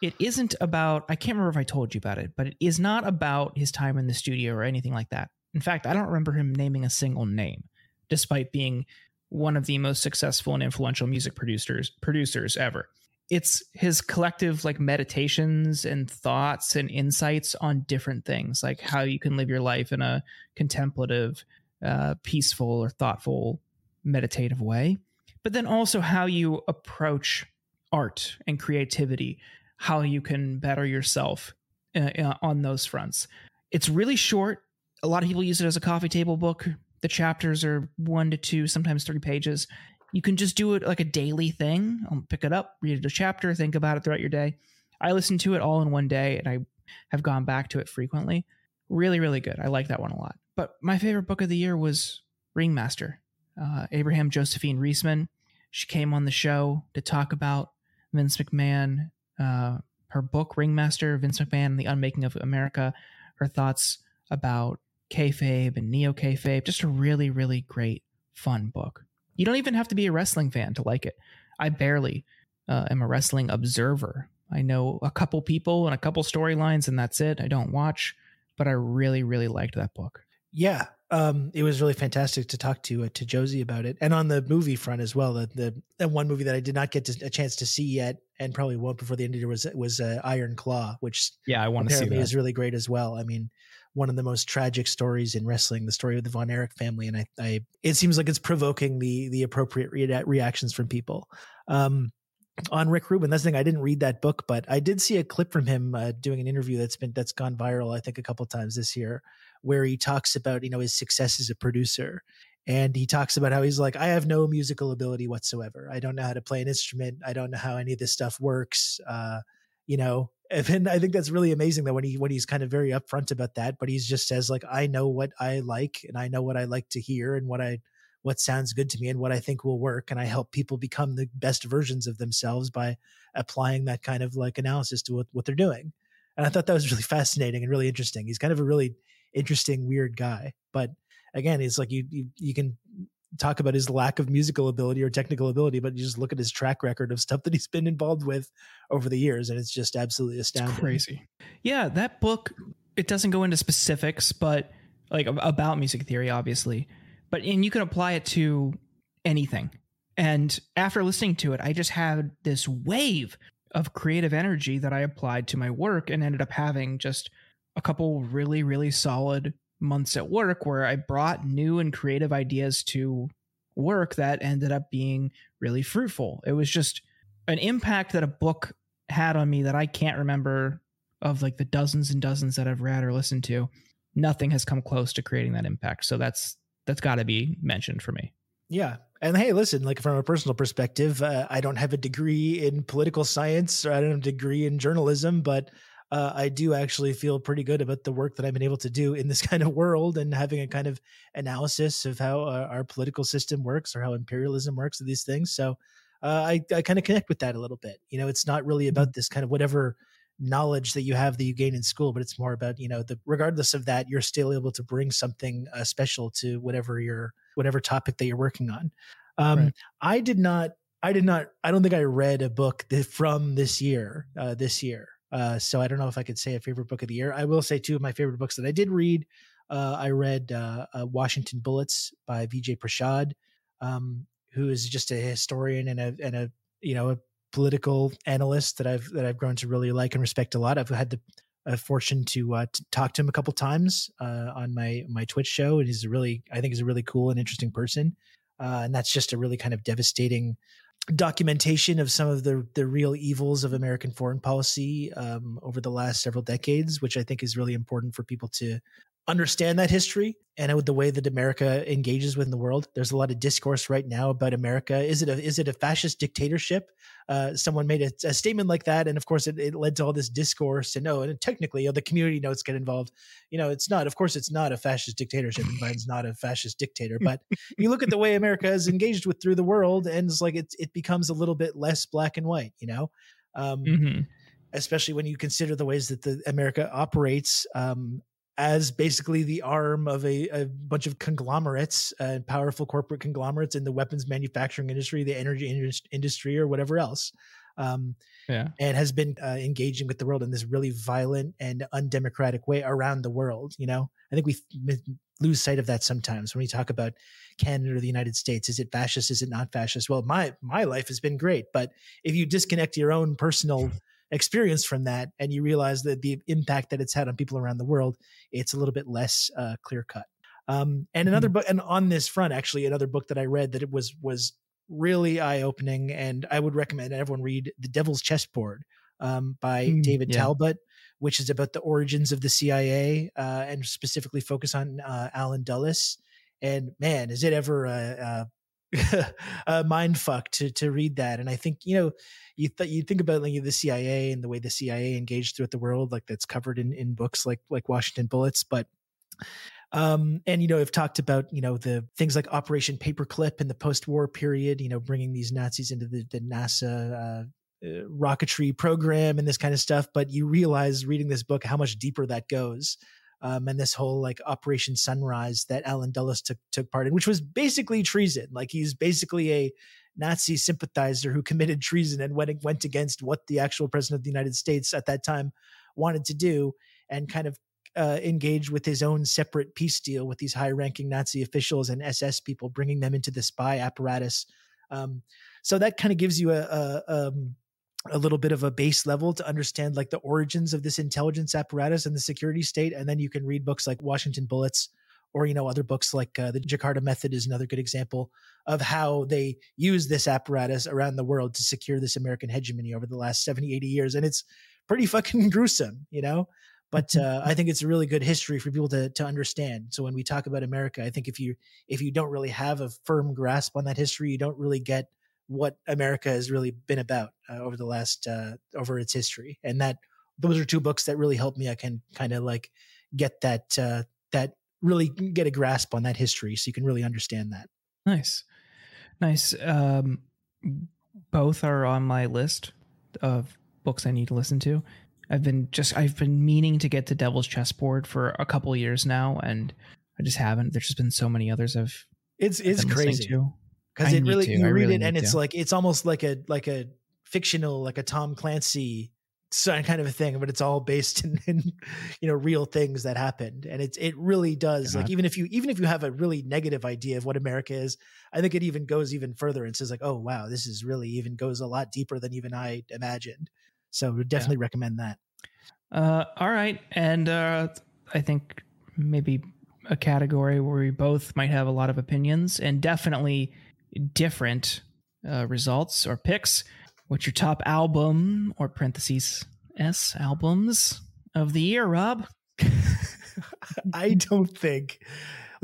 it isn't about i can't remember if i told you about it but it is not about his time in the studio or anything like that. In fact i don't remember him naming a single name despite being one of the most successful and influential music producers producers ever. It's his collective like meditations and thoughts and insights on different things like how you can live your life in a contemplative uh, peaceful or thoughtful meditative way but then also how you approach art and creativity how you can better yourself uh, uh, on those fronts. It's really short. A lot of people use it as a coffee table book. The chapters are one to two, sometimes three pages. You can just do it like a daily thing. I'll pick it up, read a chapter, think about it throughout your day. I listen to it all in one day and I have gone back to it frequently. Really, really good. I like that one a lot. But my favorite book of the year was Ringmaster. Uh, Abraham Josephine Riesman. She came on the show to talk about Vince McMahon uh, her book Ringmaster, Vince McMahon and the Unmaking of America, her thoughts about kayfabe and neo kayfabe. Just a really, really great, fun book. You don't even have to be a wrestling fan to like it. I barely uh, am a wrestling observer. I know a couple people and a couple storylines, and that's it. I don't watch, but I really, really liked that book. Yeah, um, it was really fantastic to talk to uh, to Josie about it, and on the movie front as well. The, the, the one movie that I did not get to, a chance to see yet, and probably won't before the end of the year was was uh, Iron Claw, which yeah, I want to see that. is really great as well. I mean, one of the most tragic stories in wrestling, the story of the Von Erich family, and I, I it seems like it's provoking the the appropriate re- reactions from people. Um, on Rick Rubin. That's the thing. I didn't read that book, but I did see a clip from him uh, doing an interview that's been that's gone viral. I think a couple times this year, where he talks about you know his success as a producer and he talks about how he's like i have no musical ability whatsoever i don't know how to play an instrument i don't know how any of this stuff works uh, you know and I think that's really amazing that when he when he's kind of very upfront about that, but he just says like I know what I like and I know what I like to hear and what I what sounds good to me and what I think will work and I help people become the best versions of themselves by applying that kind of like analysis to what, what they're doing. And I thought that was really fascinating and really interesting. He's kind of a really interesting weird guy, but again, it's like you you you can talk about his lack of musical ability or technical ability, but you just look at his track record of stuff that he's been involved with over the years, and it's just absolutely astounding. It's crazy. Yeah, that book it doesn't go into specifics, but like about music theory, obviously, but and you can apply it to anything. And after listening to it, I just had this wave of creative energy that I applied to my work and ended up having just a couple really, really solid months at work where I brought new and creative ideas to work that ended up being really fruitful. It was just an impact that a book had on me that I can't remember of like the dozens and dozens that I've read or listened to. Nothing has come close to creating that impact. So that's that's got to be mentioned for me. Yeah. And hey, listen, like from a personal perspective, uh, I don't have a degree in political science or I don't have a degree in journalism, but uh, I do actually feel pretty good about the work that I've been able to do in this kind of world and having a kind of analysis of how uh, our political system works or how imperialism works and these things. So uh, I, I kind of connect with that a little bit. You know, it's not really about mm-hmm. this kind of whatever knowledge that you have that you gain in school, but it's more about, you know, the regardless of that, you're still able to bring something uh, special to whatever your whatever topic that you're working on. Um, right. I did not I did not. I don't think I read a book from this year. Uh, this year, uh, so I don't know if I could say a favorite book of the year. I will say two of my favorite books that I did read. Uh, I read uh, uh Washington Bullets by Vijay Prashad, um, who is just a historian and a and a you know a political analyst that I've that I've grown to really like and respect a lot. I've had the fortune to, uh, to talk to him a couple times uh, on my my Twitch show, and he's a really I think he's a really cool and interesting person. And that's just a really kind of devastating documentation of some of the the real evils of American foreign policy um, over the last several decades, which I think is really important for people to understand that history and the way that America engages with the world. There's a lot of discourse right now about America. Is it a is it a fascist dictatorship? Uh, someone made a, a, statement like that, and of course, it, it, led to all this discourse. And no, and technically, you know, the community notes get involved. You know, it's not. Of course, it's not a fascist dictatorship. And Biden's not a fascist dictator. But you look at the way America is engaged with through the world, and it's like it it becomes a little bit less black and white. You know. Um, mm-hmm especially when you consider the ways that the America operates um, as basically the arm of a, a bunch of conglomerates and uh, powerful corporate conglomerates in the weapons manufacturing industry, the energy industry, or whatever else. Um, yeah. And has been uh, engaging with the world in this really violent and undemocratic way around the world. You know, I think we lose sight of that sometimes when we talk about Canada or the United States. Is it fascist? Is it not fascist? Well, my my life has been great, but if you disconnect your own personal experience from that and you realize that the impact that it's had on people around the world it's a little bit less uh, clear cut um, and another mm-hmm. book and on this front actually another book that i read that it was was really eye-opening and i would recommend everyone read the devil's chessboard um, by mm, david yeah. talbot which is about the origins of the cia uh, and specifically focus on uh, allen dulles and man is it ever a, a mind fuck to to read that and i think you know you th- you think about like the CIA and the way the CIA engaged throughout the world, like that's covered in in books like like Washington Bullets, but um, and you know, I've talked about you know the things like Operation Paperclip in the post-war period. You know, bringing these Nazis into the, the NASA uh, uh, rocketry program and this kind of stuff. But you realize reading this book how much deeper that goes. Um, and this whole like Operation Sunrise that Allen Dulles took took part in, which was basically treason. Like he's basically a Nazi sympathizer who committed treason and went went against what the actual president of the United States at that time wanted to do, and kind of uh, engaged with his own separate peace deal with these high-ranking Nazi officials and SS people, bringing them into the spy apparatus. Um, so that kind of gives you a, a, um, a little bit of a base level to understand like the origins of this intelligence apparatus and the security state, and then you can read books like Washington Bullets or you know other books like uh, the Jakarta Method is another good example of how they use this apparatus around the world to secure this American hegemony over the last 70, 80 years, and it's pretty fucking gruesome, you know. But uh, I think it's a really good history for people to to understand. So when we talk about America, I think if you if you don't really have a firm grasp on that history, you don't really get what America has really been about uh, over the last uh, over its history, and that those are two books that really helped me. I can kind of like get that uh, that really get a grasp on that history, so you can really understand that. Nice, nice. Um, both are on my list of books I need to listen to. I've been just I've been meaning to get to Devil's Chessboard for a couple years now, and I just haven't. There's just been so many others I've. It's it's I've crazy to. Because it really to. you I read really it and it's to. like it's almost like a like a fictional like a Tom Clancy kind of a thing, but it's all based in, in you know real things that happened, and it's it really does like even if you even if you have a really negative idea of what America is, I think it even goes even further and says like oh wow this is really even goes a lot deeper than even I imagined. So would definitely recommend that. Uh, all right, and uh, I think maybe a category where we both might have a lot of opinions and definitely different uh, results or picks. What's your top album or parentheses S albums of the year, Rob? I don't think.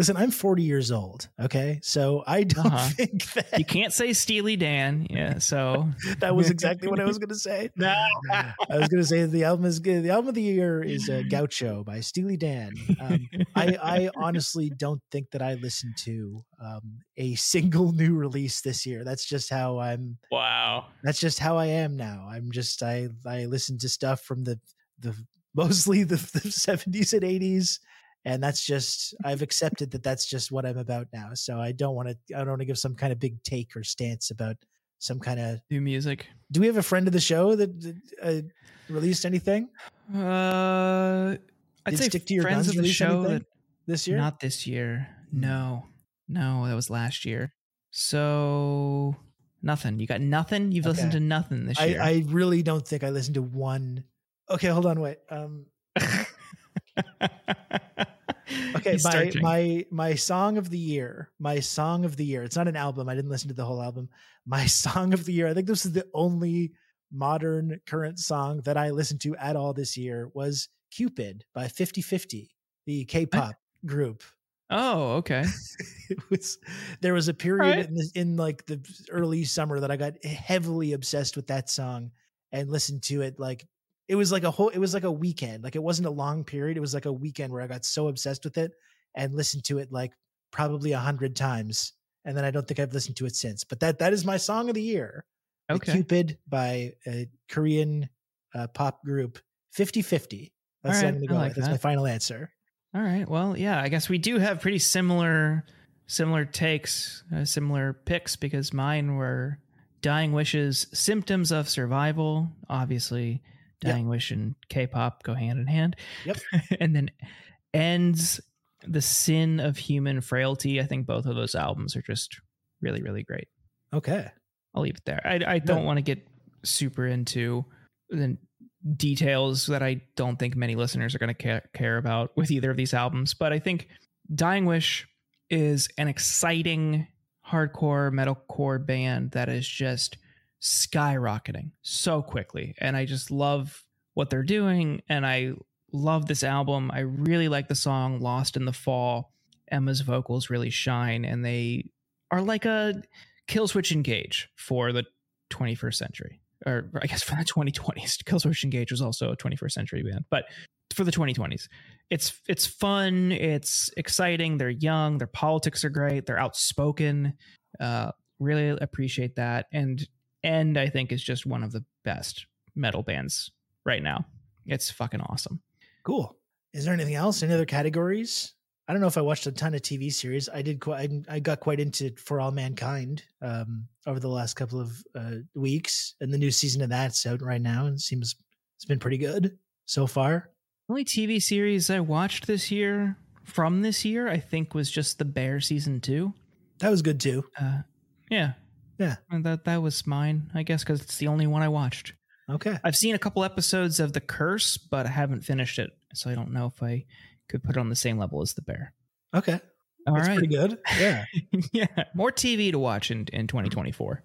Listen, I'm 40 years old. Okay, so I don't Uh-huh. think that You can't say Steely Dan, yeah. So that was exactly what I was going to say. no, I was going to say the album is good. The album of the year is uh, Gaucho by Steely Dan. Um, I, I honestly don't think that I listened to um, a single new release this year. That's just how I'm. wow. That's just how I am now. I'm just I I listen to stuff from the the mostly the, the 70s and 80s. And that's just I've accepted that that's just what I'm about now. So I don't want to I don't want to give some kind of big take or stance about some kind of. New music. Do we have a friend of the show that, that uh, released anything? Uh, I'd Did say Stick to Your friends Guns of the show that this year? Not this year. Hmm. No. No, that was last year. So nothing. You got nothing? You've listened to nothing this I, year. I really don't think I listened to one. Okay, hold on, wait. Um, okay, my searching. my my song of the year, my song of the year. It's not an album. I didn't listen to the whole album. My song of the year. I think this is the only modern current song that I listened to at all this year was Cupid by Fifty Fifty, the K-pop group. Oh, okay. it was there was a period Right. in, this, in like the early summer that I got heavily obsessed with that song and listened to it like it was like a whole it was like a weekend like it wasn't a long period it was like a weekend where I got so obsessed with it and listened to it like probably a hundred times and then I don't think I've listened to it since but that that is my song of the year The Cupid by a Korean uh, pop group Fifty Fifty that's what Alright, I'm gonna I go like that's my final answer. All right. Well, yeah, I guess we do have pretty similar similar takes, uh, similar picks because mine were Dying Wishes, Symptoms of Survival, obviously Yep. Dying Wish and K-pop go hand in hand. Yep. and then Ends The Sin of Human Frailty. I think both of those albums are just really really great. okay I'll leave it there. I, I don't want to get super into the details that I don't think many listeners are going to care, care about with either of these albums, but I think Dying Wish is an exciting hardcore metalcore band that is just skyrocketing so quickly. And I just love what they're doing. And I love this album. I really like the song Lost in the Fall. Emma's vocals really shine, and they are like a Killswitch Engage for the 21st century, or I guess for the 2020s. Killswitch Engage was also a 21st century band, but for the 2020s, it's it's fun, it's exciting. They're young, their politics are great, they're outspoken. Uh, really appreciate that, and and I think is just one of the best metal bands right now. It's fucking awesome. Cool. Is there anything else? Any other categories? I don't know if I watched a ton of TV series. I did quite. I, I got quite into For All Mankind um, over the last couple of uh, weeks, and the new season of that's out right now, and it seems it's been pretty good so far. only TV series I watched this year from this year, I think, was just The Bear season two. That was good too. Uh, yeah, Yeah. And that that was mine, I guess, because it's the only one I watched. Okay. I've seen a couple episodes of The Curse, but I haven't finished it, so I don't know if I could put it on the same level as The Bear. Okay. All That's right, pretty good. Yeah. yeah, more TV to watch in in 2024. More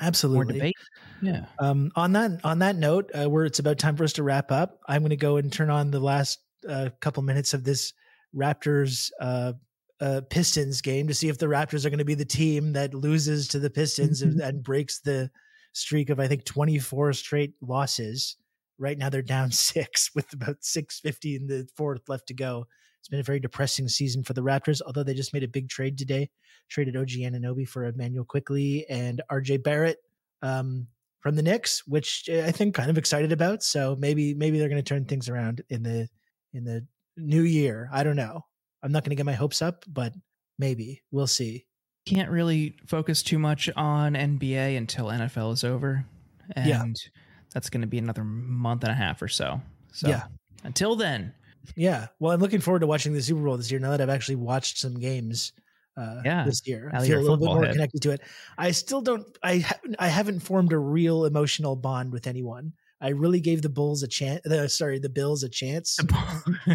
Absolutely. debate. Yeah. Um, on that on that note, uh, where it's about time for us to wrap up, I'm going to go and turn on the last uh, couple minutes of this Raptors uh, uh, Pistons game to see if the Raptors are going to be the team that loses to the Pistons and, and breaks the streak of I think 24 straight losses. Right now they're down six with about 650 in the fourth left to go. It's been a very depressing season for the Raptors, although they just made a big trade today. Traded OG Anunoby for Immanuel Quickley and RJ Barrett um, from the Knicks, which I think kind of excited about. So maybe maybe they're going to turn things around in the in the new year. I don't know. I'm not going to get my hopes up, but maybe we'll see. Can't really focus too much on NBA until NFL is over, and Yeah. that's going to be another month and a half or so. So Yeah. until then, Yeah. Well, I'm looking forward to watching the Super Bowl this year now that I've actually watched some games uh, Yeah. this year. I feel a little bit more head. connected to it. I still don't, I, haven't- I haven't formed a real emotional bond with anyone. I really gave the Bulls a chance. Uh, sorry, the Bills a chance.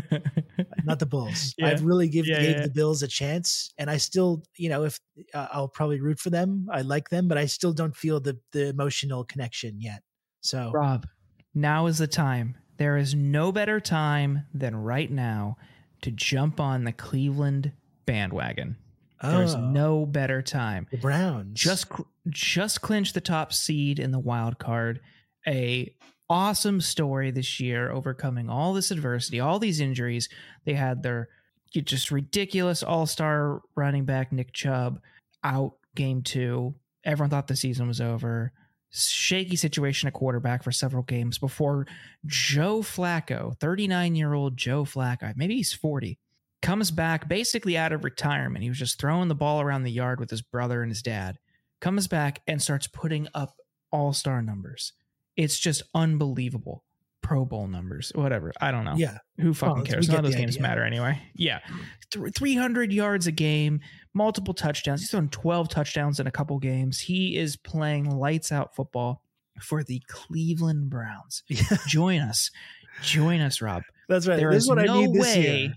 Not the Bulls. Yeah. I've really give, Yeah, gave yeah. the Bills a chance, and I still, you know, if uh, I'll probably root for them, I like them, but I still don't feel the the emotional connection yet. So Rob, now is the time. There is no better time than right now to jump on the Cleveland bandwagon. There's Oh, no better time. the Browns. Just just clinch the top seed in the wild card. A awesome story this year, overcoming all this adversity, all these injuries. They had their just ridiculous all-star running back Nick Chubb out game two. Everyone thought the season was over. Shaky situation at quarterback for several games before Joe Flacco, 39 year old Joe Flacco, maybe he's 40, comes back basically out of retirement. He was just throwing the ball around the yard with his brother and his dad. Comes back and starts putting up all star numbers. It's just unbelievable. Pro Bowl numbers, whatever. I don't know. yeah, Who fucking oh, we cares? None of those games idea. matter anyway. Yeah. Mm. Th- 300 yards a game, multiple touchdowns. He's thrown 12 touchdowns in a couple games. He is playing lights out football for the Cleveland Browns. Join us. Join us, Rob. That's right. There this is is what I no need this way. year.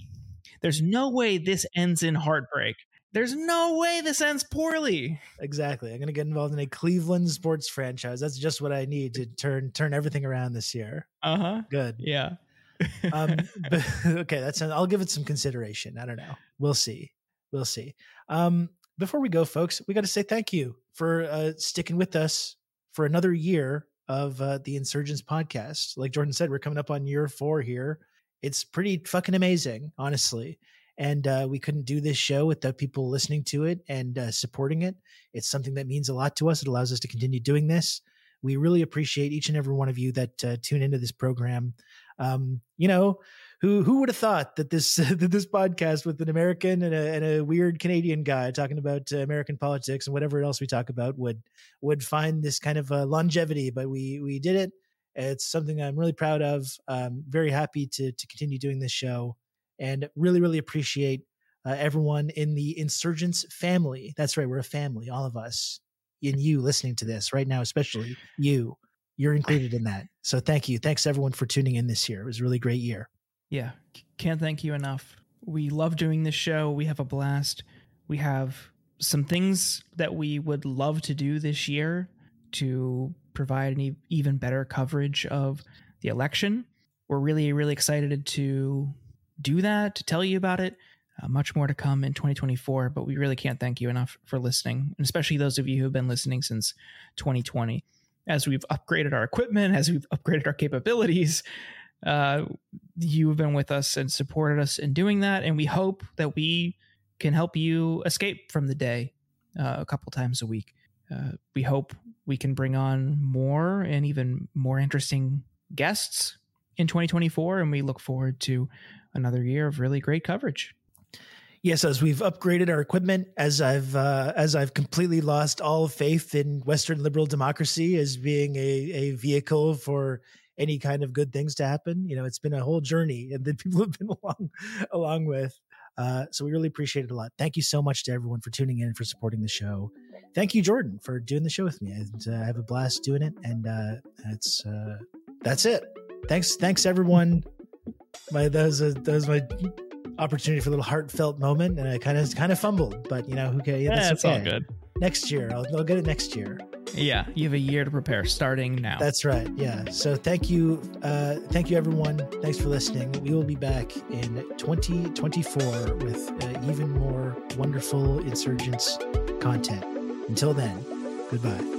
There's no way this ends in heartbreak. There's no way this ends poorly. Exactly. I'm going to get involved in a Cleveland sports franchise. That's just what I need to turn turn everything around this year. Uh huh. Good. Yeah. Um, but, okay, that's I'll give it some consideration. I don't know. We'll see. We'll see. Um, before we go, folks, we got to say thank you for uh, sticking with us for another year of uh, the Insurgents podcast. Like Jordan said, we're coming up on year four here. It's pretty fucking amazing, honestly. And uh, we couldn't do this show without people listening to it and uh, supporting it. It's something that means a lot to us. It allows us to continue doing this. We really appreciate each and every one of you that uh, tune into this program. Um, you know, who who would have thought that this that this podcast with an American and a, and a weird Canadian guy talking about uh, American politics and whatever else we talk about would would find this kind of uh, longevity? But we we did it. It's something I'm really proud of. Very happy to to continue doing this show, and really really appreciate uh, everyone in the Insurgents family. That's right, we're a family, all of us, and you listening to this right now, especially you. You're included in that. So thank you. Thanks everyone for tuning in this year. It was a really great year. Yeah, can't thank you enough. We love doing this show. We have a blast. We have some things that we would love to do this year to provide an e- even better coverage of the election. We're really, really excited to do that, to tell you about it. Uh, much more to come in 2024, but we really can't thank you enough for listening, and especially those of you who have been listening since 2020. As we've upgraded our equipment, as we've upgraded our capabilities, uh, you have been with us and supported us in doing that and we hope that we can help you escape from the day uh, a couple times a week uh, we hope we can bring on more and even more interesting guests in 2024 and we look forward to another year of really great coverage Yes, as we've upgraded our equipment, as I've uh, as I've completely lost all faith in Western liberal democracy as being a, a vehicle for any kind of good things to happen. You know, it's been a whole journey, and that people have been along along with. Uh, so we really appreciate it a lot. Thank you so much to everyone for tuning in for supporting the show. Thank you, Jordan, for doing the show with me. And uh, I have a blast doing it, and uh, that's uh, that's it. Thanks, thanks everyone. My that was a, that was my opportunity for a little heartfelt moment, and I kind of kind of fumbled, but you know who cares? yeah, it's all good Next year, I'll, I'll get it next year. yeah you have a year to prepare starting now That's right. Yeah. So thank you, uh, thank you everyone. Thanks for listening. We will be back in 2024 with uh, even more wonderful insurgents content. Until then, goodbye.